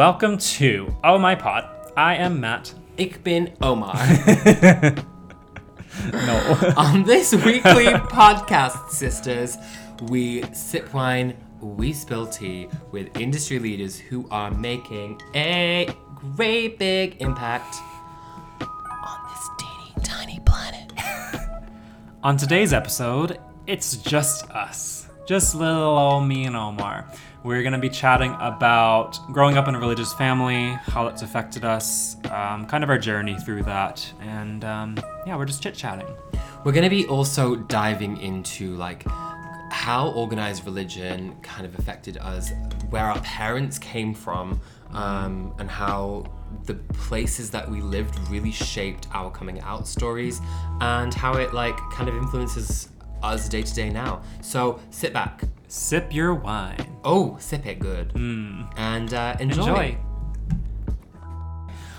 Welcome to Oh My Pod. I am Matt. Ik bin Omar. No. On this weekly podcast, sisters, we sip wine, we spill tea with industry leaders who are making a great big impact on this teeny tiny planet. On today's episode, it's just us. Just little old me and Omar. We're gonna be chatting about growing up in a religious family, how that's affected us, um, kind of our journey through that, and um, yeah, we're just chit chatting. We're going to be also diving into like how organized religion kind of affected us, where our parents came from, um, and how the places that we lived really shaped our coming out stories, and how it like kind of influences us day to day now. So sit back. Sip your wine. Oh, sip it good. And uh, enjoy. Enjoy.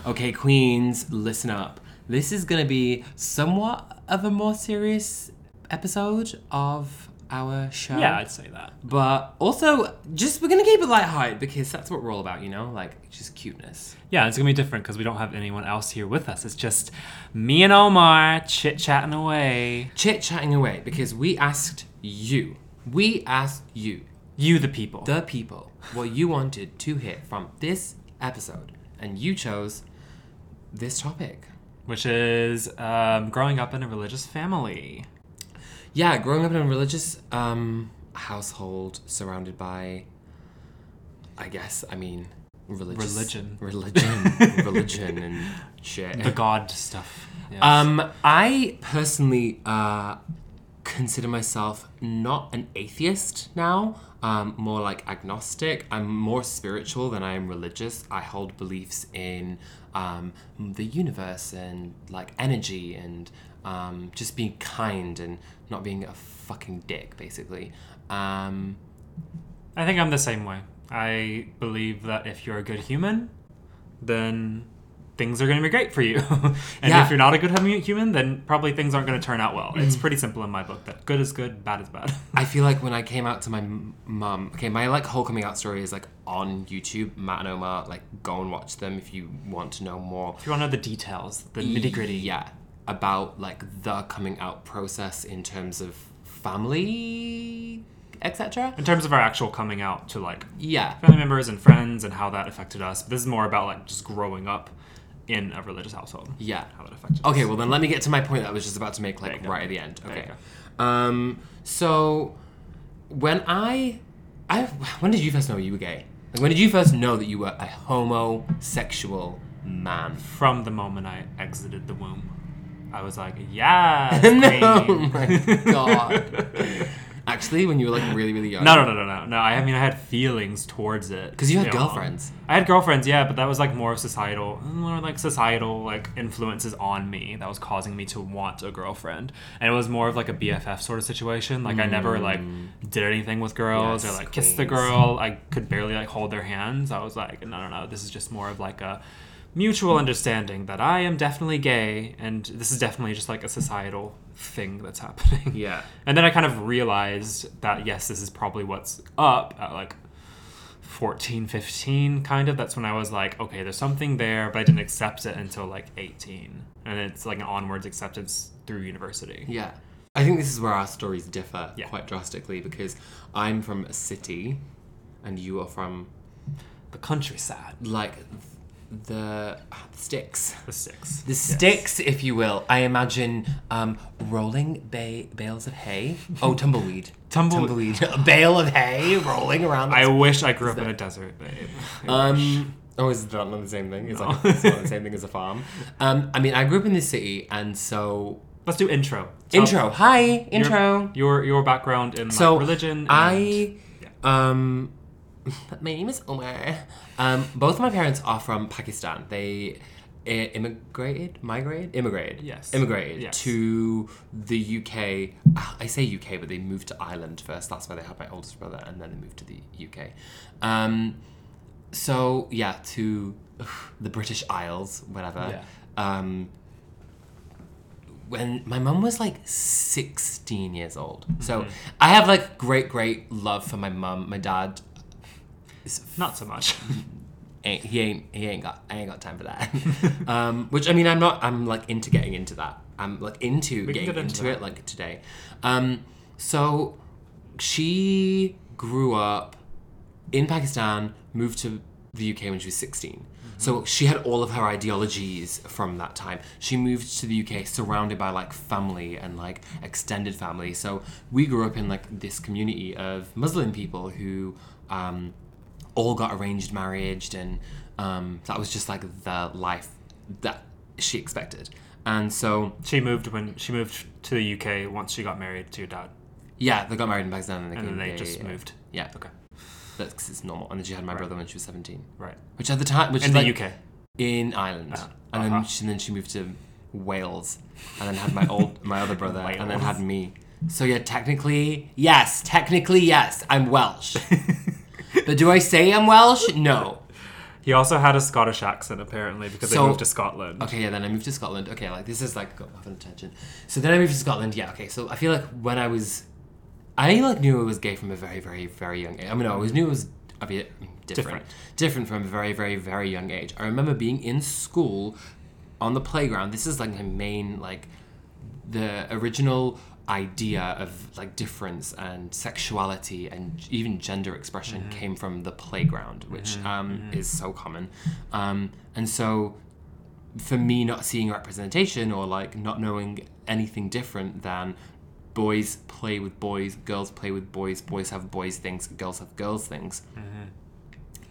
Okay, Queens, listen up. This is going to be somewhat of a more serious episode of our show. Yeah, I'd say that. But also, just we're going to keep it lighthearted because that's what we're all about, you know? Like, just cuteness. Yeah, it's gonna be different because we don't have anyone else here with us. It's just me and Omar chit chatting away. Chit chatting away because we asked you, we asked you, You, the people. the people, what you wanted to hear from this episode. And you chose this topic. which is um, growing up in a religious family. Yeah, growing up in a religious um, household surrounded by, I guess, I mean, religious, Religion. religion, religion, and shit. The God stuff. Yes. Um, I personally uh, consider myself not an atheist now. Um, more like agnostic. I'm more spiritual than I am religious. I hold beliefs in um, the universe and like energy and um, just being kind and not being a fucking dick, basically. Um, I think I'm the same way. I believe that if you're a good human, then things are going to be great for you. and Yeah. if you're not a good human, then probably things aren't going to turn out well. It's mm. pretty simple in my book that good is good, bad is bad. I feel like when I came out to my m- mum, okay, my like whole coming out story is like on YouTube, Matt and Omar. Like, go and watch them if you want to know more. if you want to know the details, the nitty gritty. Yeah, about like the coming out process in terms of family, etc. In terms of our actual coming out to like Yeah, family members and friends and how that affected us. This is more about like just growing up in a religious household. yeah. How that affected Okay, us. well then let me get to my point that I was just about to make like right at the end. Okay. Um so when I I when did you first know you were gay? Like when did you first know that you were a homosexual man? From the moment I exited the womb, I was like, yeah. no, oh my god. Actually, when you were like really, really young. No, no, no, no, no, no. I mean, I had feelings towards it because you had girlfriends. I had girlfriends, yeah, but that was like more of societal, more like societal like influences on me that was causing me to want a girlfriend, and it was more of like a BFF sort of situation. Like I never like did anything with girls Mm. Yes, or like kissed the girl. I could barely like hold their hands. I was like, no, no, no. This is just more of like a mutual understanding that I am definitely gay, and this is definitely just like a societal thing that's happening. Yeah. And then I kind of realized that yes, this is probably what's up at like 14, 15, kind of. That's when I was like, okay, there's something there, but I didn't accept it until like 18. And it's like an onwards acceptance through university. Yeah. I think this is where our stories differ Yeah. quite drastically because I'm from a city and you are from The countryside, like the, ah, the sticks. the six. The Yes. sticks, if you will. I imagine um, rolling ba- bales of hay. Oh, tumbleweed. Tumble- tumbleweed. A bale of hay rolling around. I the wish I grew up in a desert, babe. I wish. Um. Oh, is that not the same thing? It's like it's not the same thing as a farm. Um. I mean, I grew up in the city, and so Let's do intro. Intro. Hi, intro. Your your background in like, So religion. And, I um my name is Omar. Um both my parents are from Pakistan. They immigrated, migrated, immigrated. Yes. Immigrated Yes. to the UK. Ah, I say UK, but they moved to Ireland first. That's where they had my oldest brother and then they moved to the UK. Um so yeah, to ugh, the British Isles, whatever. Yeah. Um when my mum was like 16 years old. So I have like great, great love for my mum. My dad not so much. ain't, he ain't he ain't got I ain't got time for that. um, which I mean, I'm not. I'm like into getting into that. I'm like into getting get into, into it like today. Um, so she grew up in Pakistan, moved to the UK when she was 16. So she had all of her ideologies from that time. She moved to the UK surrounded by like family and like extended family. So we grew up in like this community of Muslim people who um, all got arranged marriage and um, that was just like the life that she expected. And so She moved when she moved to the UK once she got married to your dad, yeah, they got married in Pakistan and they and then they just yeah, moved. Yeah, Okay, that's 'cause it's normal. And then she had my brother when she was 17. right. Which at the time, which In the like, UK. in Ireland, Uh-huh. and then Uh-huh. she, then she moved to Wales, and then had my old my other brother, and then had me. So yeah, technically yes, technically yes, I'm Welsh. but do I say I'm Welsh? No. He also had a Scottish accent apparently because So- they moved to Scotland. Okay, yeah, then I moved to Scotland. Okay, like this is like got off on a tangent. So then I moved to Scotland. Yeah, okay. So I feel like when I was, I like knew I was gay from a very, very, very young age. I mean, I always knew it was a bit mm, different, Different. different, from a very, very, very young age. I remember being in school, on the playground. This is like my main like, the original idea of like difference and sexuality and even gender expression came from the playground, which um, is so common. Um, and so for me not seeing representation or like not knowing anything different than boys play with boys, girls play with boys, boys have boys things, girls have girls things.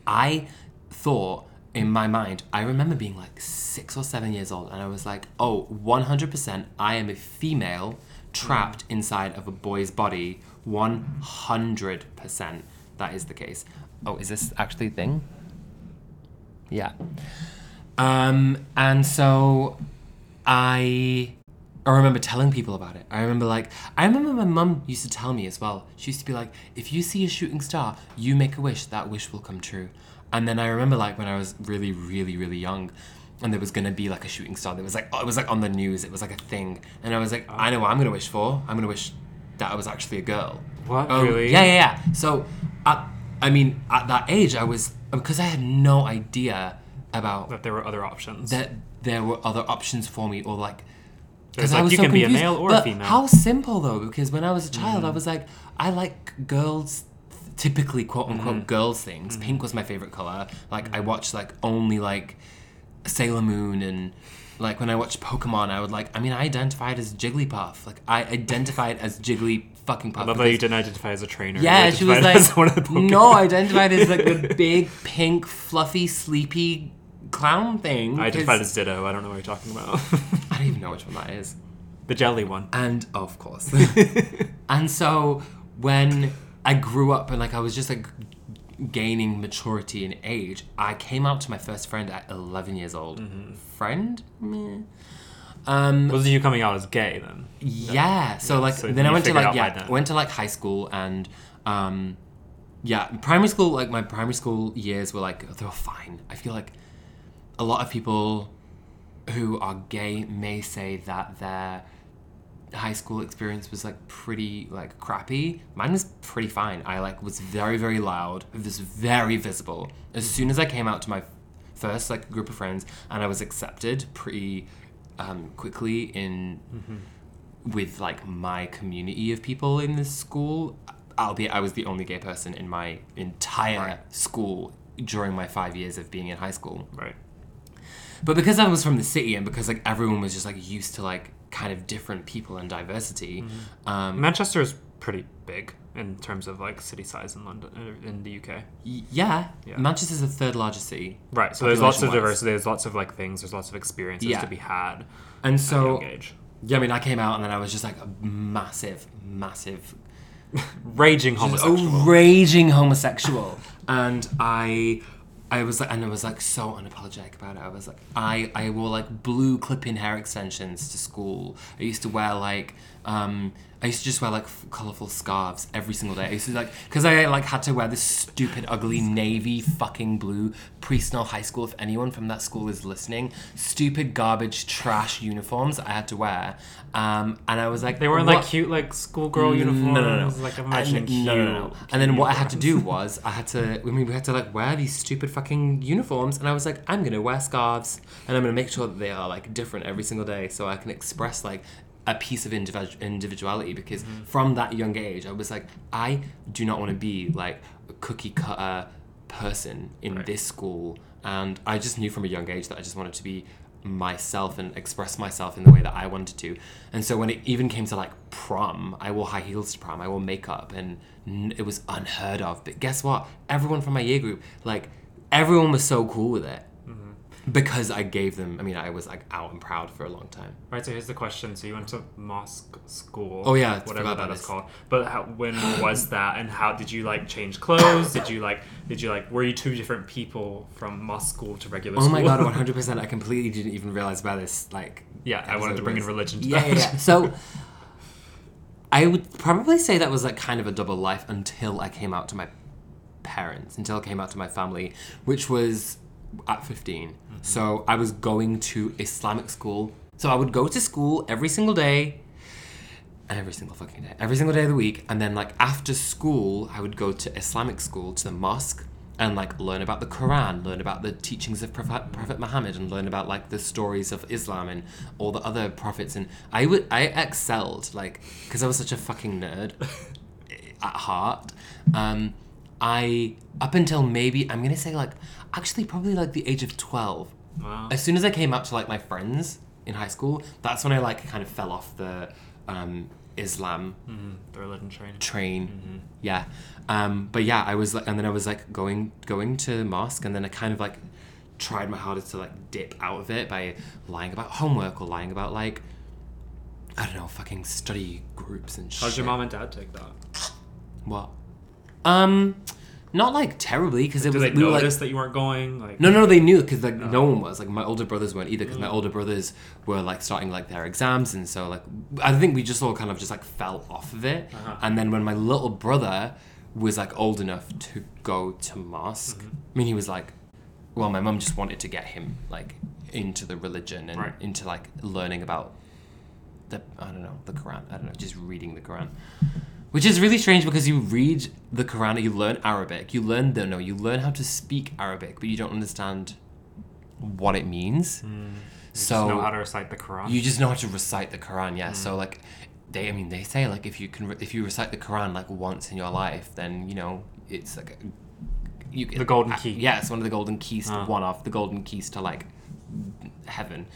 I thought in my mind, I remember being like six or seven years old, and I was like, oh, 100% I am a female trapped inside of a boy's body. 100% that is the case. Oh, is this actually a thing? Yeah. Um, and so I I remember telling people about it. I remember like I remember my mum used to tell me as well. She used to be like, if you see a shooting star, you make a wish, that wish will come true. And then I remember like when I was really, really, really young and there was gonna be like a shooting star. There was like oh, it was like on the news, it was like a thing. And I was like, I know what I'm gonna wish for. I'm gonna wish that I was actually a girl. What? Oh, Really? Yeah, yeah, yeah. So, at, I mean, at that age, I was because I had no idea about That there were other options. that there were other options for me, or like. There's 'cause I like, was you so can be a confused. male or a But female. Mm. How simple though, because when I was a child, I was like, I like girls, typically quote unquote Mm-hmm. girls things. Pink was my favorite color. Like I watched like only like Sailor Moon and. Like when I watched Pokemon, I would like. I mean, I identified as Jigglypuff. Like I identified as Jiggly fucking Puff. I love because- you didn't identify as a trainer. Yeah, she was like, one of the no, I identified as like the big, pink, fluffy, sleepy clown thing. I identified as Ditto. I don't know what you're talking about. I don't even know which one that is. the jelly one. And of course. and so when I grew up and like I was just like gaining maturity in age, I came out to my first friend at 11 years old. Mm-hmm. Friend? Meh. Um, Was you coming out as gay then? yeah. So like so then I went to like yeah, went to like high school and um yeah, primary school like my primary school years were like they were fine. I feel like a lot of people who are gay may say that their high school experience was like pretty like crappy. Mine was pretty fine. I like was very very loud. It was very visible. As soon as I came out to my first like group of friends and I was accepted pretty um, quickly in with like my community of people in this school. Albeit I was the only gay person in my entire Right. school during my five years of being in high school. Right. But because I was from the city and because like everyone was just like used to like kind of different people and diversity, Mm-hmm. um, Manchester is pretty big in terms of like city size in London uh, in the UK. yeah, Yeah. Manchester's the third largest city, Right. So there's lots of diversity. There's lots of like things. There's lots of experiences Yeah. to be had and so yeah, I mean, I came out and then I was just like a massive, massive Raging just homosexual. a raging homosexual, and I. I was like, and I was like so unapologetic about it. I was like, I, I wore like blue clip-in hair extensions to school. I used to wear like, um, I used to just wear like f- colorful scarves every single day. I used to like because I like had to wear this stupid, ugly navy fucking blue Priestnall High School. If anyone from that school is listening, stupid garbage trash uniforms I had to wear, um, and I was like, They weren't what- like cute like schoolgirl uniforms. no, no, no. Like imagining and, cute. no, no, no. cute And then what I had to do was I had to. I mean, we had to like wear these stupid fucking uniforms, and I was like, I'm gonna wear scarves, and I'm gonna make sure that they are like different every single day, so I can express like a piece of individu- individuality. Because Mm-hmm. from that young age, I was like, I do not want to be like a cookie cutter person in Right. this school, and I just knew from a young age that I just wanted to be myself and express myself in the way that I wanted to. And so when it even came to like prom, I wore high heels to prom. I wore makeup, and it was unheard of. But guess what? Everyone from my year group, like everyone was so cool with it because I gave them. I mean, I was like out and proud for a long time. Right, so here's the question. So you went to mosque school. Oh, yeah, whatever that about called. But how, when was that, and how did you like change clothes? Did you like, did you like, were you two different people from mosque school to regular Oh school? my god, 100. percent I completely didn't even realize about this. Like, Yeah, I wanted to bring in religion to Yeah, that. yeah, yeah. So. I would probably say that was like kind of a double life until I came out to my parents, until I came out to my family, which was at 15. So I was going to Islamic school. So I would go to school every single day, every single fucking day, every single day of the week. And then, like, after school, I would go to Islamic school, to the mosque, and, like, learn about the Quran, learn about the teachings of Prophet, Prophet Muhammad, and learn about, like, the stories of Islam and all the other prophets. And I would, I excelled, like, because I was such a fucking nerd at heart. Um, I, up until maybe, I'm gonna say, like, actually, probably, like, the age of 12. Wow. As soon as I came out to, like, my friends in high school, that's when I, like, kind of fell off the um, Islam mm-hmm. The religion training. train. Yeah. Um, but yeah, I was like, and then I was like going going to mosque, and then I kind of like tried my hardest to like dip out of it by lying about homework or lying about like I don't know, fucking study groups and shit. How'd your mom and dad take that? What? Um, not like terribly because it Did was they we were, like notice that you weren't going? Like, no, no, they knew because like no one was like my older brothers weren't either because my older brothers were like starting like their exams and so like I think we just all kind of just like fell off of it Uh-huh. and then when my little brother was like old enough to go to mosque, Mm-hmm. I mean he was like, well my mum just wanted to get him like into the religion and Right. into like learning about the I don't know the Quran I don't know just reading the Quran. Which is really strange because you read the Quran, you learn Arabic, you learn the no, you learn how to speak Arabic, but you don't understand what it means. So you just so know how to recite the Quran. you just know how to recite the Quran, yeah. So like, they, I mean, they say like if you can, re- if you recite the Quran like once in your life, then you know it's like, a, you The golden key. Yeah, it's one of the golden keys to Ah. one of the golden keys to like heaven.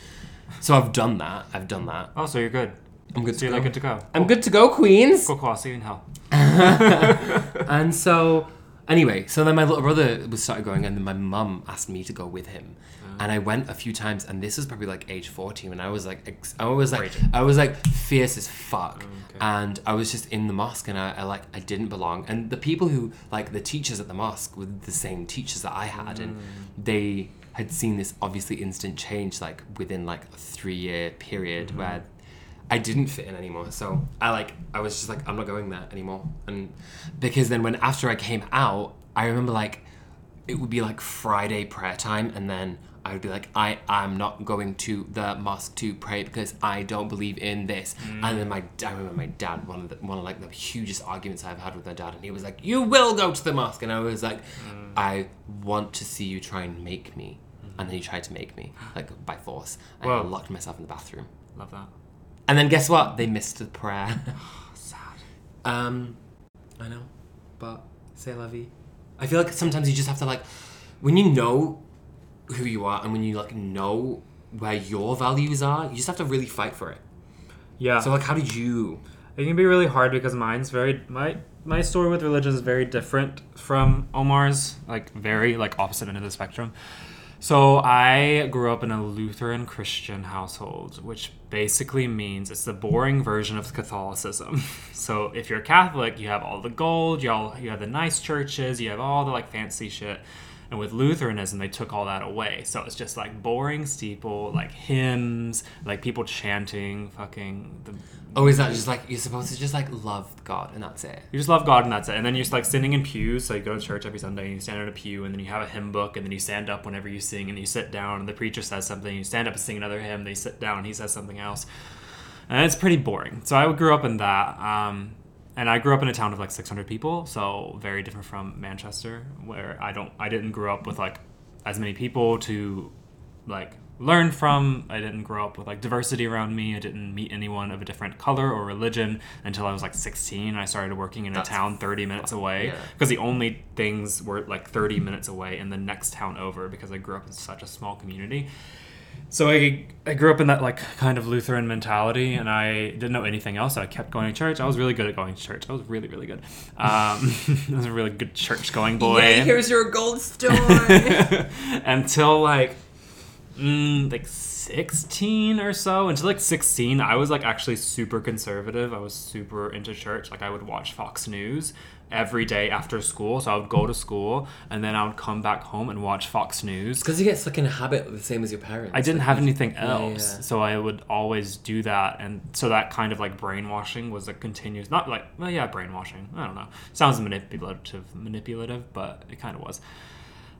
So I've done that. I've done that. oh, so you're good. I'm good So to you're go. like good to go. I'm good to go, Queens. Cool, cool. I'll see you in hell. and so anyway so then my little brother was started going and then my mum asked me to go with him oh. and i went a few times and this was probably like age 14 when i was like ex- i was like Raging. i was like fierce as fuck oh, okay. and i was just in the mosque and I, I like i didn't belong and the people who like the teachers at the mosque were the same teachers that i had and mm. they had seen this obviously instant change like within like a three year period mm-hmm. where I didn't fit in anymore. So I like I was just like I'm not going there anymore. And because then when after I came out, I remember like it would be like Friday prayer time and then I would be like I am not going to the mosque to pray because I don't believe in this. And then my I remember my dad one of the one of like the hugest arguments I've had with my dad and he was like you will go to the mosque and I was like mm. I want to see you try and make me. And then he tried to make me like by force. And I locked myself in the bathroom. Love that. And then guess what? They missed the prayer. Sad. um, I know, but say la vie. I feel like sometimes you just have to like, when you know who you are and when you like know where your values are, you just have to really fight for it. Yeah. So like, how did you? It can be really hard because mine's very my my story with religion is very different from Omar's, like very like opposite end of the spectrum. So I grew up in a Lutheran Christian household, which basically means it's the boring version of Catholicism. so if you're Catholic, you have all the gold, you all you have the nice churches, you have all the like fancy shit. And with Lutheranism, they took all that away. So it's just like boring steeple, like hymns, like people chanting, fucking. The, Oh, is that just like you're supposed to just like love God and that's it? you just love God and that's it. And then you're just like sitting in pews. So you go to church every Sunday and you stand in a pew and then you have a hymn book and then you stand up whenever you sing and you sit down and the preacher says something. You stand up and sing another hymn. They sit down and he says something else. And it's pretty boring. So I grew up in that. Um, and I grew up in a town of like 600 people, so very different from Manchester, where I don't, I didn't grow up with like as many people to like learn from. I didn't grow up with like diversity around me. I didn't meet anyone of a different color or religion until I was like 16. I started working in a That's town 30 minutes away yeah. because the only things were like 30 minutes away in the next town over because I grew up in such a small community. So I, I grew up in that like kind of Lutheran mentality, and I didn't know anything else. So I kept going to church. I was really good at going to church. I was really really good. Um, I was a really good church going boy. here's your gold story. until like mm, like 16 or so until like 16 i was like actually super conservative i was super into church like i would watch fox news every day after school so i would go to school and then i would come back home and watch fox news Because you get stuck in a habit the same as your parents. I didn't Like, have anything else, yeah. so I would always do that, and so that kind of like brainwashing was a continuous, not like well, yeah, brainwashing. I don't know, sounds manipulative, manipulative, but it kind of was.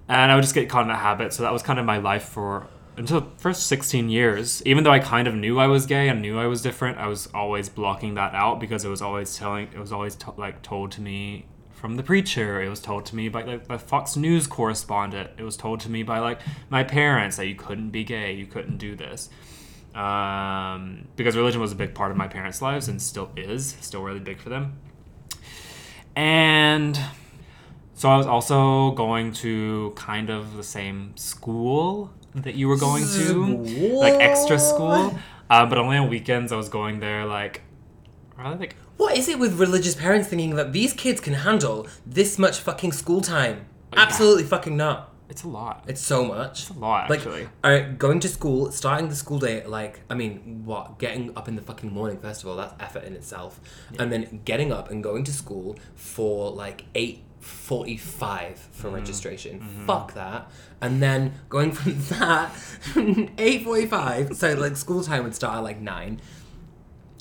And I would just get caught in a habit, so that was kind of my life for until the first 16 years. Even though I kind of knew I was gay and knew I was different, I was always blocking that out because it was always telling, it was always to, like told to me from the preacher. It was told to me by like the Fox News correspondent. It was told to me by like my parents that you couldn't be gay, you couldn't do this. Um, because religion was a big part of my parents' lives and still is, still really big for them. And so I was also going to kind of the same school that you were going to, like extra school, uh, but only on weekends. I was going there like, probably like What is it with religious parents thinking that these kids can handle this much fucking school time? Absolutely fucking not. it's a lot. It's so much. It's a lot Like, actually. alright, going to school, starting the school day, like, I mean, what? Getting up in the fucking morning, first of all, that's effort in itself. And then getting up and going to school for like 8.45 for Mm-hmm. registration. Fuck that. And then going from that, 8.45, so like school time would start at like 9.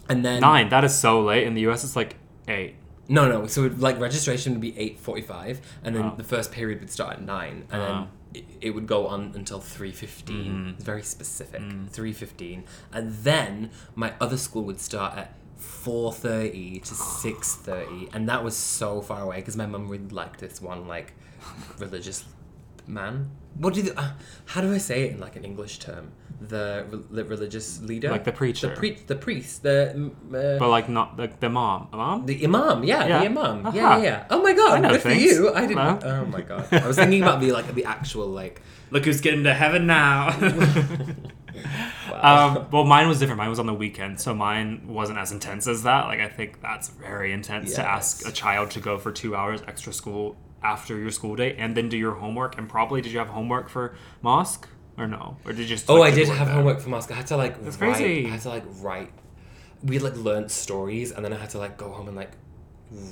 And then Nine. That is so late. In the U.S., it's like eight. No, no. So like registration would be eight forty-five, and then Oh. the first period would start at nine, and Oh. then it, it would go on until 3:15. Mm-hmm. Very specific. Mm. Three fifteen, and then my other school would start at four thirty to six thirty, and that was so far away because my mum really liked this one like religious man. What do you? Uh, how do I say it in like an English term? The, re- the religious leader, Like the preacher. the, pre- the priest, the mm, uh, But like not the, the mom. The mom? the imam, yeah, Yeah. the imam, yeah, Aha. yeah, yeah. Oh my god, I know good things. for you. I didn't. Hello. Oh my god, I was thinking about the like the actual like. Look who's getting to heaven now. Wow. um, well, mine was different. Mine was on the weekend, so mine wasn't as intense as that. Like, I think that's very intense to ask a child to go for two hours extra school after your school day and then do your homework. And probably, did you have homework for mosque or no? Or did you just? oh, like, I did have there? homework for mosque. I had to like That's write. crazy. I had to like write. We like learned stories, and then I had to like go home and like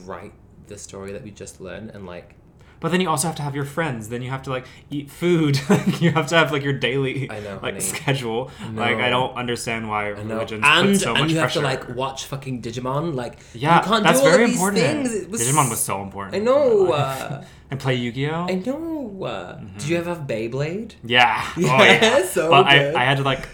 write the story that we just learned, and like But then you also have to have your friends. Then you have to like eat food. you have to have like your daily I know, like honey. schedule. Like I don't understand why religions and put so and much you pressure. have to like watch fucking Digimon. Like yeah, you can't that's do all very these important. things. It was Digimon was so important. I know. Uh, and play Yu-Gi-Oh. I know. Uh, Did you ever have Beyblade? Yeah. Yeah, oh, yeah. so but good. I, I had to like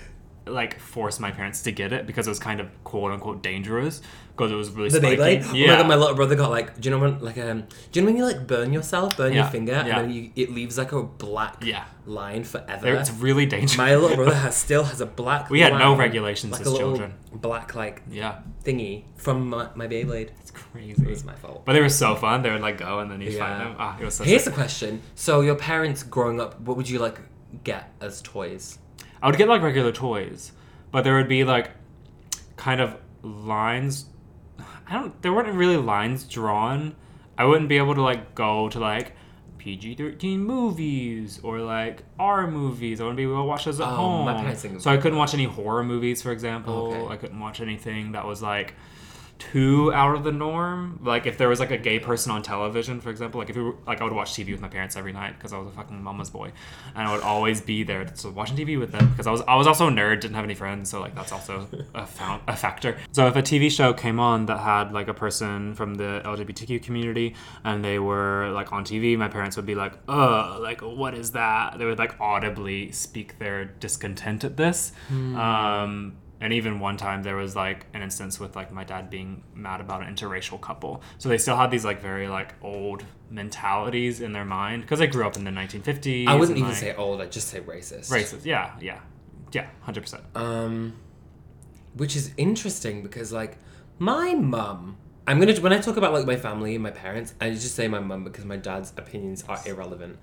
like force my parents to get it because it was kind of quote unquote dangerous because it was really The spiky. Beyblade? Yeah. Oh my god, my little brother got like, do you know when like um, do you know when you like burn yourself, burn Yeah, your finger, yeah. and then you, it leaves like a black Yeah. line forever? It's really dangerous. my little brother has still has a black. We had no line, regulations like as a children. Black like yeah, thingy from my, my Beyblade. it's crazy. It was my fault. But they were so fun. They would like go and then you find them. Ah, it was so Here's sick. the question: So your parents growing up, what would you like get as toys? I would get like regular toys, but there would be like kind of lines. I don't. There weren't really lines drawn. I wouldn't be able to like go to like PG thirteen movies or like R movies. I wouldn't be able to watch those at Oh, home. so I couldn't watch any horror movies, for example. Okay. I couldn't watch anything that was like too out of the norm. Like if there was like a gay person on television, for example, like if we were, like I would watch TV with my parents every night because I was a fucking mama's boy, and I would always be there so watching TV with them because I was I was also a nerd, didn't have any friends, so like that's also a, found, a factor. So if a TV show came on that had like a person from the LGBTQ community and they were like on TV, my parents would be like, "Uh, like what is that?" They would like audibly speak their discontent at this. Um, and even one time there was like an instance with like my dad being mad about an interracial couple so they still had these like very like old mentalities in their mind because they grew up in the 1950s I wouldn't even like, say old. I'd just say racist. racist yeah yeah yeah 100% Um, which is interesting because like my mum. I'm gonna when I talk about like my family and my parents, I just say my mum because my dad's opinions are irrelevant.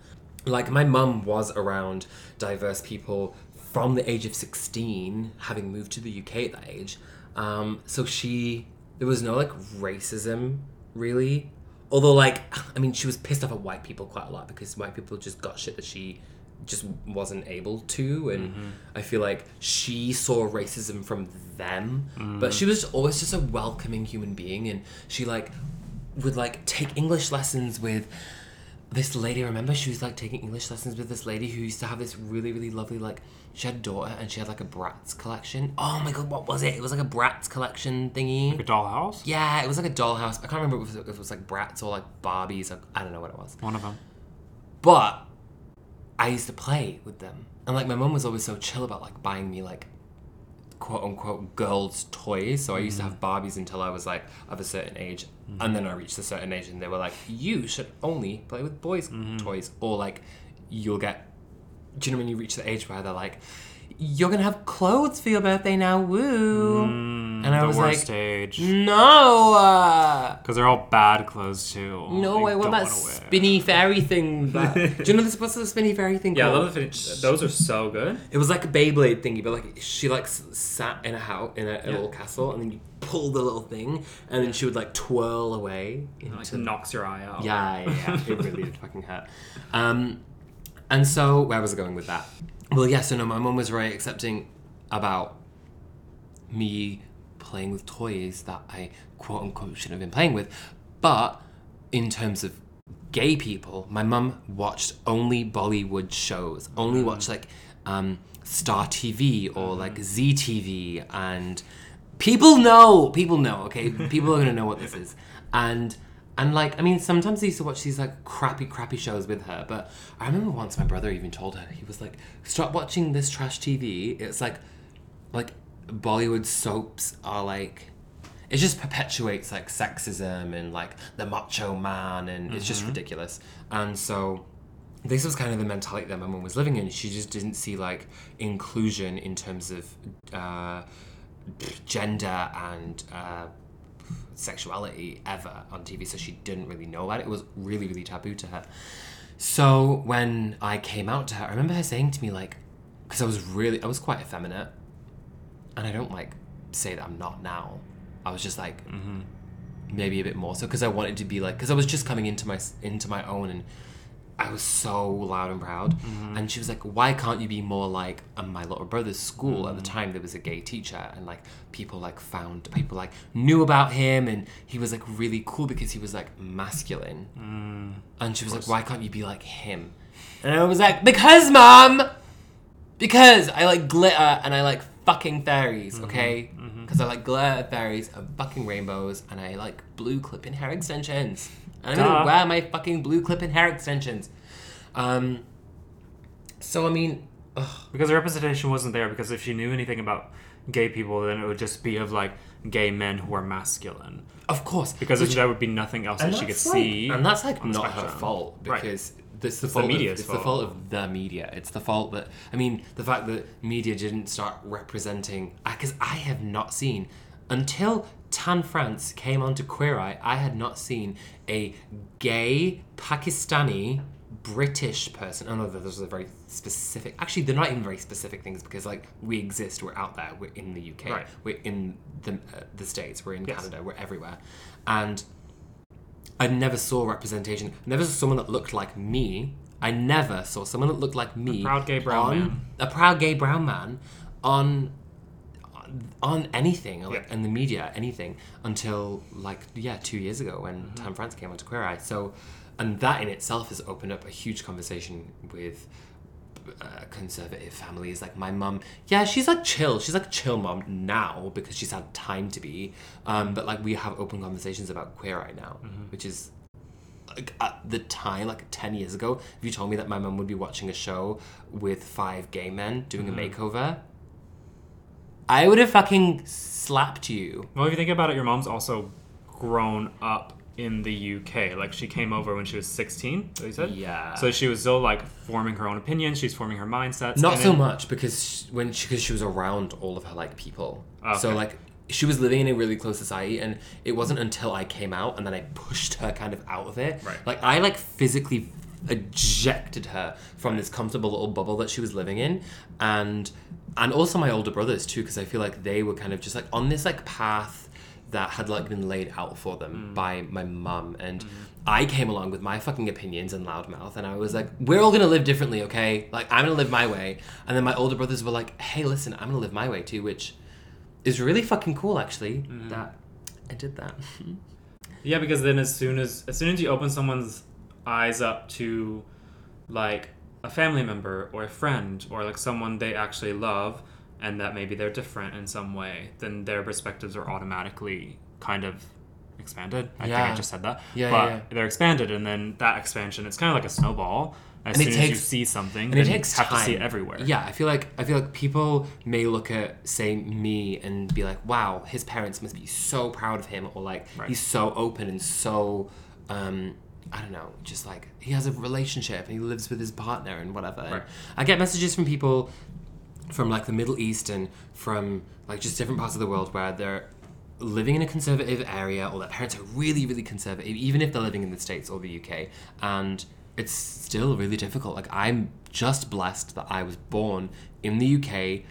Like my mum was around diverse people from the age of 16, having moved to the UK at that age. Um, so she there was no like racism really. Although like I mean she was pissed off at white people quite a lot because white people just got shit that she just wasn't able to and I feel like she saw racism from them but she was always just a welcoming human being and she like would like take English lessons with this lady remember she was like taking English lessons with this lady who used to have this really really lovely like she had a daughter and she had like a Bratz collection. Oh my god what was it? It was like a Bratz collection thingy. A dollhouse? Yeah it was like a dollhouse. I can't remember if it was, if it was like Bratz or like Barbies or, I don't know what it was. One of them. But I used to play with them. And like my mum was always so chill about like buying me like quote unquote girls' toys. So I used to have mm. Barbies until I was like of a certain age. Mm. And then I reached a certain age and they were like, you should only play with boys' mm-hmm. toys. Or like you'll get do you know when you reach the age where they're like, You're gonna have clothes for your birthday now, woo And I the was worst like age No uh, because they're all bad clothes too No I way, what about wanna wear. spinny fairy thing? That, do you know this what's the spinny fairy thing yeah called? those, those are so good It was like a Beyblade thingy, but like she like sat in a house in a, a little castle, and then you pull the little thing, and then she would like twirl away. it like into- knocks your eye out yeah, yeah, yeah. it really did fucking hurt. Um, and so where was I going with that? Well, yeah. So no, my mum was very accepting about me playing with toys that I quote unquote shouldn't have been playing with, but in terms of gay people, my mum watched only Bollywood shows, only watched like um, Star TV or like Zee TV, and people know, people know, okay, people are gonna know what this is, and and like I mean, sometimes I used to watch these like crappy, crappy shows with her, but I remember once my brother even told her he was like, "Stop watching this trash TV. It's like, like Bollywood soaps are like." it just perpetuates like sexism and like the macho man and it's just ridiculous and so this was kind of the mentality that my mum was living in she just didn't see like inclusion in terms of uh, gender and uh, sexuality ever on tv so she didn't really know about it. It was really really taboo to her. So when i came out to her i remember her saying to me like because i was really i was quite effeminate and I don't like say that I'm not now. I was just like mm-hmm. maybe a bit more so because I wanted to be like because I was just coming into my into my own and I was so loud and proud. Mm-hmm. And she was like, "Why can't you be more like um, my little brother's school at the mm-hmm. time? There was a gay teacher, and like people like found people like knew about him, and he was like really cool because he was like masculine. Mm. and she was like, "Why can't you be like him?" And I was like, "Because, mom." Because I like glitter and I like fucking fairies, mm-hmm. okay? Because I like glitter fairies and fucking rainbows and I like blue clip in hair extensions. And I'm Duh. gonna wear my fucking blue clip and hair extensions. Um, so I mean, ugh, because the representation wasn't there because if she knew anything about gay people then it would just be of like gay men who are masculine of course, because which- there would be nothing else that she could like- see and that's like not her fault Right. because this the the fault media's of, it's fault. the fault of the media. It's the fault that I mean the fact that media didn't start representing because I have not seen until Tan France came onto Queer Eye. I had not seen a gay Pakistani British person. Oh no, those are very specific. Actually, they're not even very specific things because like we exist. We're out there. We're in the UK. Right. We're in the uh, the states. We're in Yes. Canada. We're everywhere, and I never saw representation. I never saw someone that looked like me. I never saw someone that looked like me. proud gay brown on- man. A proud gay brown man on on anything like Yeah. in the media anything until like yeah two years ago when Mm-hmm. Tan France came onto Queer Eye so and that in itself has opened up a huge conversation with uh, conservative families like my mum yeah she's like chill she's like a chill mom now because she's had time to be um, but like we have open conversations about Queer Eye now Mm-hmm. which is like at the time, like ten years ago, if you told me that my mum would be watching a show with five gay men doing Mm-hmm. a makeover, I would have fucking slapped you. Well, if you think about it, your mom's also grown up in the UK. Like she came over when she was 16, that you said? Yeah. So she was still like forming her own opinions, she's forming her mindsets. Not so much because she, when she because she was around all of her like people. Oh, so like she was living in a really close society, and it wasn't until I came out and then I pushed her kind of out of it. Right. Like I like physically ejected her from this comfortable little bubble that she was living in, and and also my older brothers too, because I feel like they were kind of just like on this like path that had like been laid out for them mm. by my mum. And mm. I came along with my fucking opinions and loudmouth and I was like we're all gonna live differently okay? Like I'm gonna live my way. And then my older brothers were like hey listen I'm gonna live my way too which is really fucking cool actually mm. that I did that. Yeah, because then as soon as as soon as you open someone's eyes up to like a family member or a friend or like someone they actually love and that maybe they're different in some way, then their perspectives are automatically kind of expanded. I think I just said that. Yeah, but yeah, yeah. they're expanded and then that expansion it's kind of like a snowball. As And soon as you see something, and it takes time to see it everywhere. Yeah, I feel like I feel like people may look at say me and be like, "Wow, his parents must be so proud of him," or like Right. he's so open and so um, I don't know, just like he has a relationship and he lives with his partner and whatever. And I get messages from people from like the Middle East and from like just different parts of the world where they're living in a conservative area or their parents are really really conservative even if they're living in the states or the UK and it's still really difficult. Like I'm just blessed that I was born in the UK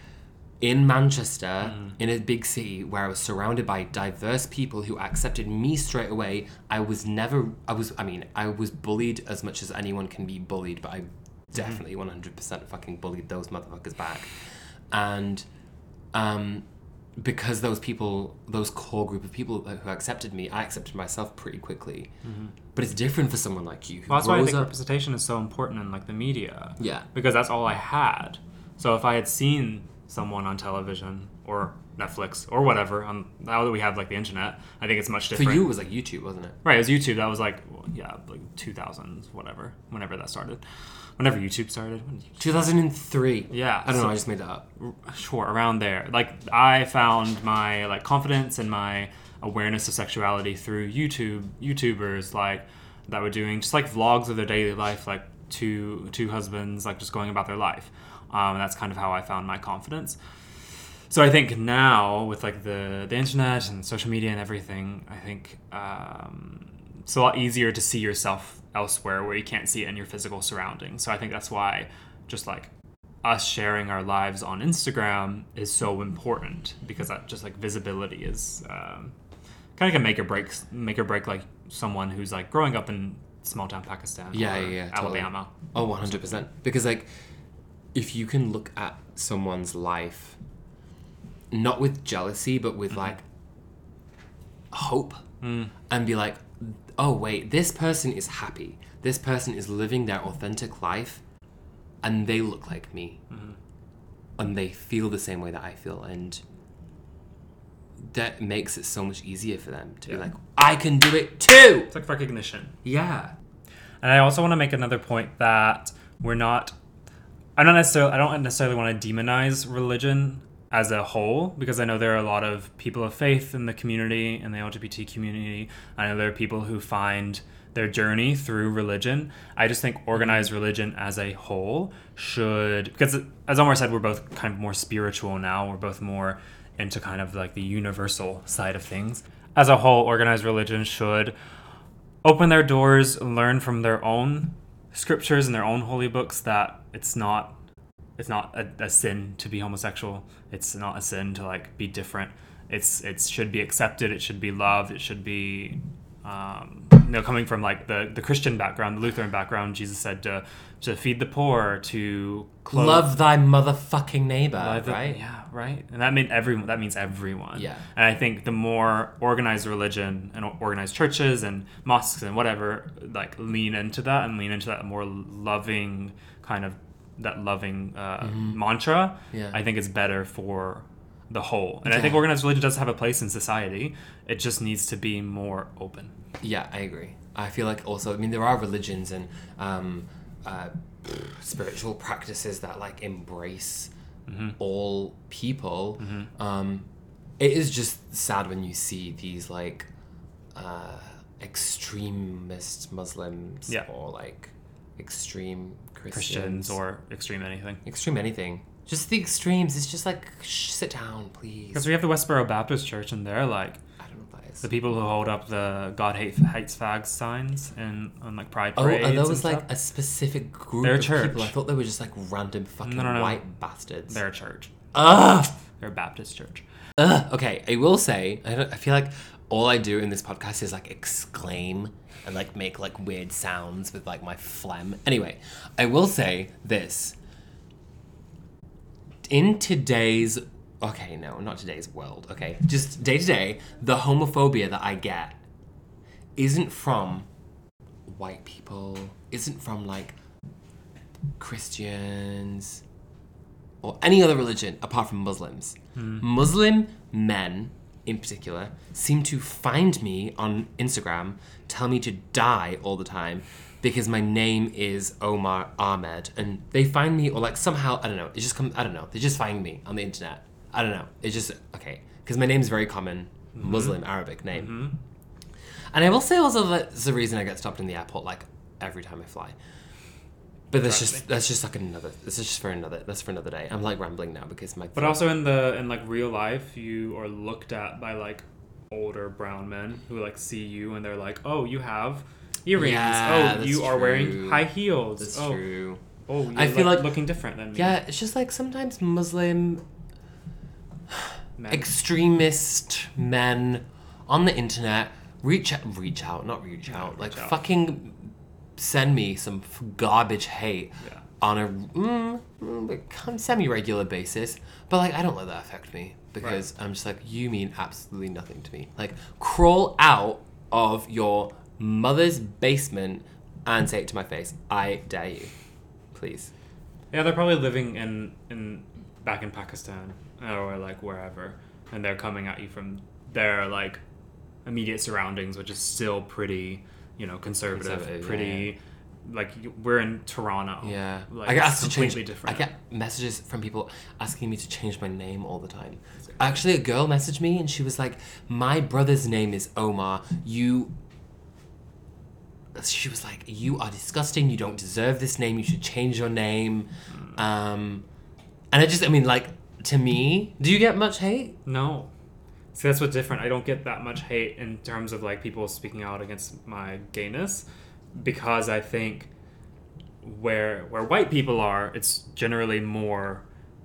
in Manchester mm. in a big city where I was surrounded by diverse people who accepted me straight away I was never I was I mean I was bullied as much as anyone can be bullied but I mm-hmm. definitely 100% fucking bullied those motherfuckers back and um, because those people, those core group of people who accepted me, I accepted myself pretty quickly. Mm-hmm. But it's different for someone like you who Well, that's why I think up. representation is so important in like the media. Yeah. Because that's all I had. So if I had seen someone on television or Netflix or whatever, on now that we have like the internet, I think it's much different. For you, it was like YouTube, wasn't it? right? It was YouTube. That was like well, yeah, like 2000s, whatever, whenever that started, whenever YouTube started. YouTube- 2003. Yeah, I don't so- know. I just made that up. sure around there like i found my like confidence and my awareness of sexuality through youtube youtubers like that were doing just like vlogs of their daily life like two two husbands like just going about their life um, and that's kind of how i found my confidence so i think now with like the the internet and social media and everything i think um, it's a lot easier to see yourself elsewhere where you can't see it in your physical surroundings so i think that's why just like us sharing our lives on Instagram is so important because that just like visibility is um, kind of can make or break make or break like someone who's like growing up in small town Pakistan Yeah, or yeah, yeah, totally. Alabama Oh, 100%. Because, like, if you can look at someone's life, not with jealousy, but with, like, hope, mm. and be like, oh, wait, this person is happy. This person is living their authentic life, and they look like me. Mm-hmm. And they feel the same way that I feel. And that makes it so much easier for them to be Yeah. like, I can do it too! it's like recognition Yeah. And I also want to make another point that we're not. I'm not necessarily. I don't necessarily want to demonize religion as a whole because I know there are a lot of people of faith in the community in the LGBT community. I know there are people who find their journey through religion. I just think organized religion as a whole should because as Omar said, we're both kind of more spiritual now. We're both more into kind of like the universal side of things. As a whole, organized religion should open their doors, learn from their own scriptures and their own holy books that it's not it's not a, a sin to be homosexual. It's not a sin to like be different. It's it should be accepted. It should be loved. It should be Um, you know, coming from like the, the Christian background, the Lutheran background, Jesus said to to feed the poor, to clothe, Love thy motherfucking neighbor, love the- right? Yeah, right. And that mean everyone. That means everyone. Yeah. And I think the more organized religion and organized churches and mosques and whatever like lean into that and lean into that more loving kind of that loving uh, mantra, Mm-hmm. Yeah. I think it's better for the whole. And I think organized religion does have a place in society. It just needs to be more open. Yeah, I agree. I feel like also, I mean, there are religions and um, uh, spiritual practices that like embrace all people. Um, it is just sad when you see these like uh, extremist Muslims Yeah. or like extreme Christians, Christians or extreme anything. extreme anything. Just the extremes. It's just like shh, sit down, please. Because we have the Westboro Baptist Church, and they're like I don't know what that is. the people who hold up the God hate, hates fags signs and on like pride Oh, parades. and those stuff. like a specific group They're a of people? I thought they were just like random fucking No, no, no. white bastards. They're a church. Ugh! They're a Baptist church. Ugh! Okay, I will say, I, don't, I feel like all I do in this podcast is like exclaim and like make like weird sounds with like my phlegm. Anyway, I will say this. In today's okay, no, not today's world, okay, just day to day, the homophobia that I get isn't from white people, isn't from like Christians or any other religion apart from Muslims. Hmm. Muslim men, in particular, seem to find me on Instagram, tell me to die all the time because my name is Omar Ahmed, and they find me or like somehow I don't know. It just comes. I don't know. They just find me on the internet. I don't know. It's just okay because my name's very common mm-hmm. Muslim Arabic name. Mm-hmm. And I will say also that it's the reason I get stopped in the airport like every time I fly. But that's Trust just that's just like another. This is just for another. That's for another day. I'm like rambling now because my. But also in the in like real life, you are looked at by like older brown men who like see you and they're like, "Oh, you have earrings. Yeah, oh, that's you are wearing high heels. that's oh, true. oh, I feel like, like- looking different than me." Yeah, it's just like sometimes Muslim Men. extremist men on the internet reach out, reach out, not reach out, like out. fucking send me some f- garbage hate Yeah. on a mm, mm, semi-regular basis. But like, I don't let that affect me because I'm just like, you mean absolutely nothing to me. Like, crawl out of your mother's basement and say it to my face. I dare you, please. Yeah, they're probably living in in back in Pakistan or like wherever, and they're coming at you from their like immediate surroundings, which is still pretty, you know, conservative, Conservative, yeah, pretty. Like we're in Toronto. Yeah, like, I get it's asked to change. completely different. I get messages from people asking me to change my name all the time. Actually, a girl messaged me and she was like, "My brother's name is Omar. You." She was like, "You are disgusting. You don't deserve this name. You should change your name." Um, and I just, I mean, like to me, do you get much hate? No. See, that's what's different. I don't get that much hate in terms of like people speaking out against my gayness because I think where where white people are, it's generally more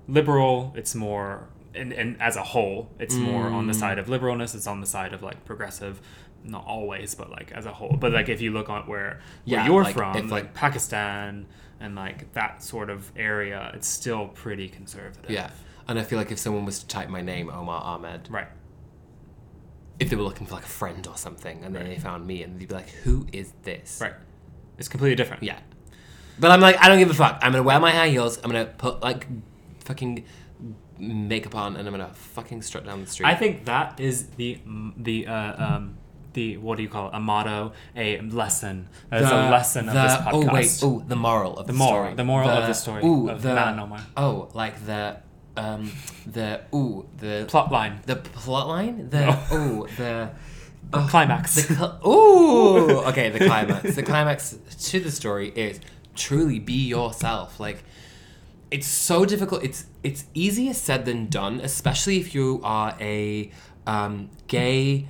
liberal. It's more and, and as a whole, it's more on the mm. side of liberalness. It's on the side of like progressive. Not always, but like as a whole. But like if you look on where where Yeah, you're like, from, if, like, like- Pakistan and like that sort of area, it's still pretty conservative. Yeah. And I feel like if someone was to type my name, Omar Ahmed, Right. if they were looking for like a friend or something, and then they found me, and they'd be like, "Who is this?" Right. It's completely different. Yeah. But I'm like, I don't give a fuck. I'm gonna wear my high heels. I'm gonna put like fucking makeup on, and I'm gonna fucking strut down the street. I think that is the the uh, um the what do you call it? A motto, a lesson. That's a lesson of this podcast. Oh wait, oh the moral of the, moral- story. the moral of the story Ooh, of the Matt and Omar. oh like the um the ooh the plot line, the plot line the No. ooh the the climax. The cl- Ooh, okay. The climax. The climax to the story is truly be yourself. Like, it's so difficult. It's it's easier said than done, especially if you are a um, gay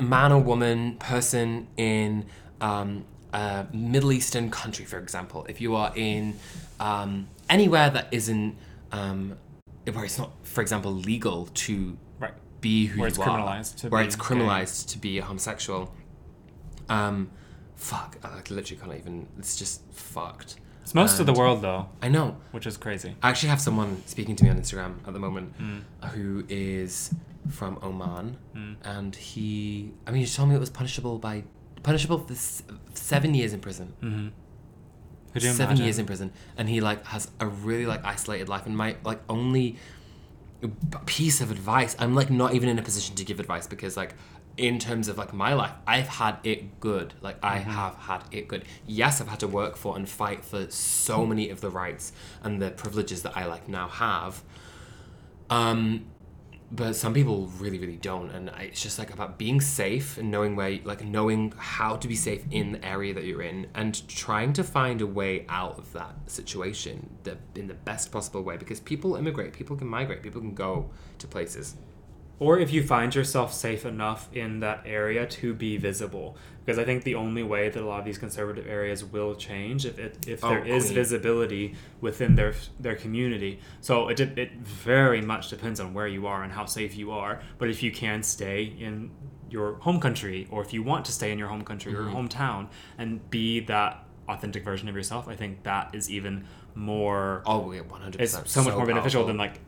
man or woman person in um, a Middle Eastern country, for example. If you are in um, anywhere that isn't um, where it's not, for example, legal to right. be who Where you it's are. criminalized to where be it's gay. criminalized to be a homosexual. Um, fuck, I literally can't even. It's just fucked. It's most of the world though, I know. which is crazy. I actually have someone speaking to me on Instagram at the moment Mm. who is from Oman, Mm. and he. I mean, he told me it was punishable by punishable for s- seven years in prison. Mm-hmm. Could you seven imagine? years in prison, and he like has a really like isolated life. And my like only piece of advice, I'm like not even in a position to give advice because like in terms of like my life, I've had it good. Like I Mm-hmm. have had it good. Yes, I've had to work for and fight for so many of the rights and the privileges that I like now have. Um, but some people really really don't. And it's just like about being safe and knowing where like knowing how to be safe in the area that you're in and trying to find a way out of that situation the, in the best possible way because people immigrate people can migrate people can go to places Or if you find yourself safe enough in that area to be visible. Because I think the only way that a lot of these conservative areas will change if it, if Oh, there is queen. visibility within their their community. So it it very much depends on where you are and how safe you are. But if you can stay in your home country, or if you want to stay in your home country or Mm-hmm. hometown and be that authentic version of yourself, I think that is even more oh yeah 100% it's so much more beneficial powerful. than like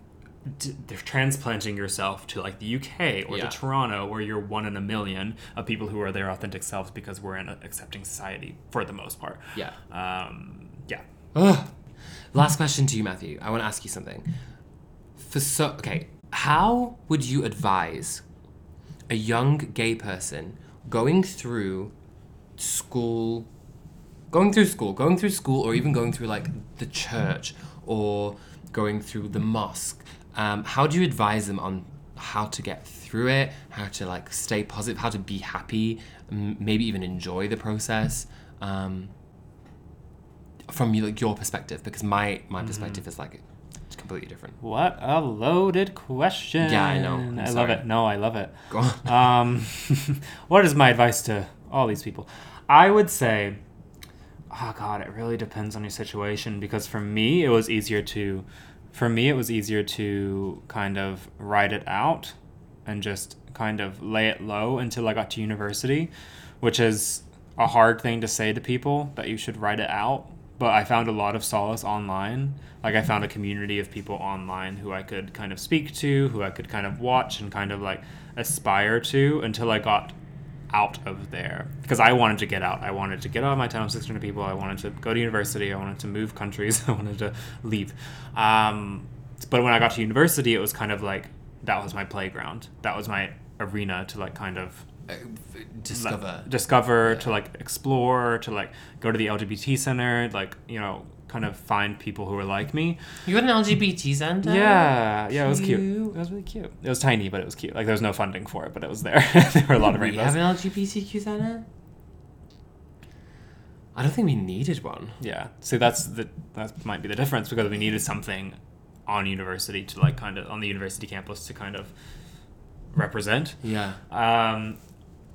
d- they're transplanting yourself to like the UK or Yeah. to Toronto where you're one in a million of people who are their authentic selves because we're in an accepting society for the most part. yeah Um, yeah. Ugh. Last question to you, Matthew. I want to ask you something. For so okay, how would you advise a young gay person going through school, going through school, going through school, or even going through like the church or going through the mosque? Um, how do you advise them on how to get through it, how to like stay positive, how to be happy, m- maybe even enjoy the process? Um, from you, like your perspective because my my perspective is like it's completely different. What a loaded question. Yeah, I know. I'm I love it. No, I love it. Go on. um, what is my advice to all these people? I would say, oh god, it really depends on your situation because for me it was easier to, for me it was easier to kind of write it out, and just kind of lay it low until I got to university, which is a hard thing to say to people that you should write it out. But I found a lot of solace online. Like I found a community of people online who I could kind of speak to, who I could kind of watch and kind of like aspire to until I got out of there because I wanted to get out. I wanted to get out of my town of 600 people. I wanted to go to university. I wanted to move countries. I wanted to leave. Um, but when I got to university, it was kind of like that was my playground. That was my arena to like kind of Uh, discover. discover to like explore to like go to the lgbt center like you know kind of find people who are like me You got an LGBT center? yeah yeah it was cute Cute. it was really cute it was tiny but it was cute like there was no funding for it but it was there there were a lot of We rainbows have an LGBTQ center? I don't think we needed one. Yeah. So that's the that might be the difference because we needed something on university to like kind of on the university campus to kind of represent. Yeah. Um,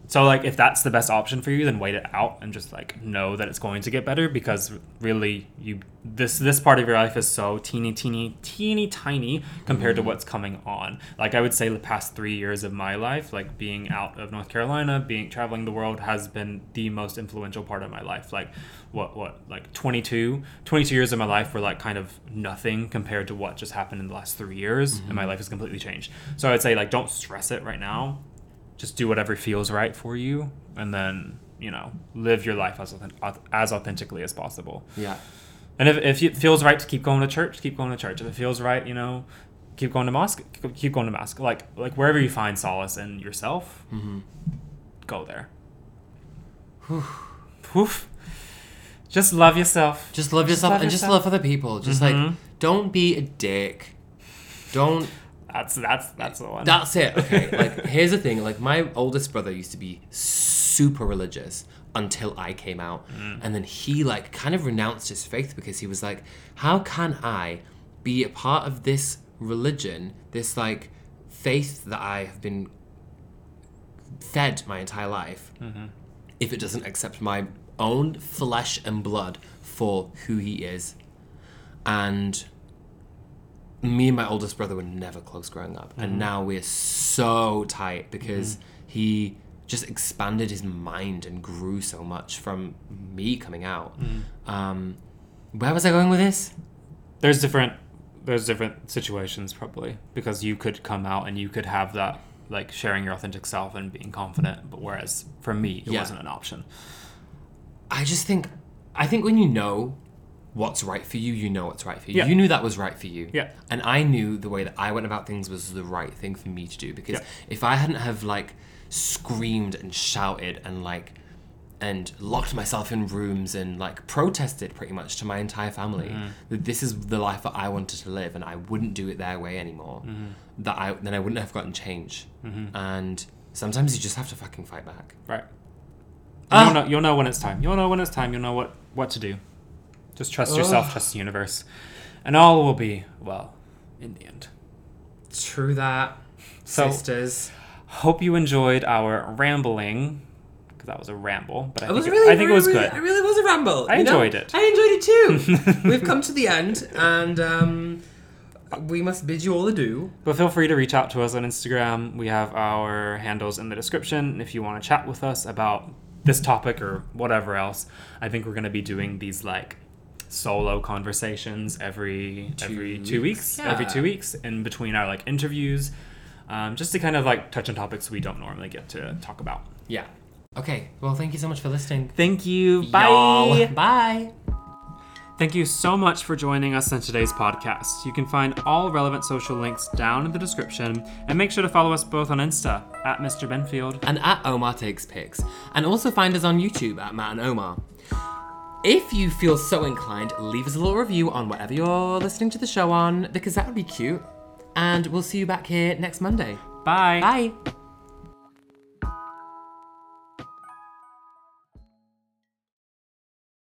so like if that's the best option for you, then wait it out and just like know that it's going to get better because really you this this part of your life is so teeny teeny teeny tiny compared to mm-hmm. what's coming on. Like I would say the past 3 years of my life, like being out of North Carolina, being traveling the world has been the most influential part of my life. Like what what like 22 22 years of my life were like kind of nothing compared to what just happened in the last 3 years and my mm-hmm. life has completely changed. So I would say like don't stress it right now just do whatever feels right for you and then you know live your life as as authentically as possible Yeah. and if, if it feels right to keep going to church keep going to church if it feels right you know keep going to mosque keep going to mosque like like wherever you find solace in yourself Mm-hmm. go there Whew. just love yourself Just love yourself love and just love other people. Just Mhm. like don't be a dick. Don't that's that's that's the one That's it. Okay. like here's the thing. Like my oldest brother used to be super religious until I came out, mm. and then he like kind of renounced his faith because he was like, "How can I be a part of this religion, this like faith that I have been fed my entire life, mm-hmm. if it doesn't accept my own flesh and blood for who he is?" And me and my oldest brother were never close growing up, and mm-hmm. now we're so tight because mm-hmm. he just expanded his mind and grew so much from me coming out. Mm-hmm. Um, where was I going with this? There's different there's different situations probably because you could come out and you could have that like sharing your authentic self and being confident, but whereas for me it Yeah. wasn't an option. I just think, I think when you know what's right for you, you know what's right for you. Yeah. You knew that was right for you. Yeah. And I knew the way that I went about things was the right thing for me to do because Yeah. if I hadn't have like screamed and shouted and like and locked myself in rooms and like protested pretty much to my entire family Mm-hmm. that this is the life that I wanted to live and I wouldn't do it their way anymore Mm-hmm. that I then I wouldn't have gotten change and sometimes you just have to fucking fight back Right. Ah. You'll know you'll know when it's time. You'll know when it's time. You'll know what what to do. Just trust yourself, trust the universe. And all will be well in the end. true that So- sisters Hope you enjoyed our rambling because that was a ramble, but I It think was it, really, I think it was really- good. It really was a ramble. I you know? enjoyed it. I enjoyed it too. We've come to the end, and um, we must bid you all adieu. But feel free to reach out to us on Instagram. We have our handles in the description. If you want to chat with us about this topic or whatever else, I think we're going to be doing these like solo conversations every every two weeks, weeks. every two weeks in between our like interviews, um, just to kind of like touch on topics we don't normally get to talk about. Yeah. Okay. Well, thank you so much for listening. Thank you. Y'all. Bye. Thank you so much for joining us on today's podcast. You can find all relevant social links down in the description, and make sure to follow us both on Insta at Mr. Benfield. And at Omar Takes Pics. And also find us on YouTube at Matt and Omar. If you feel so inclined, leave us a little review on whatever you're listening to the show on, because that would be cute. And we'll see you back here next Monday. Bye. Bye.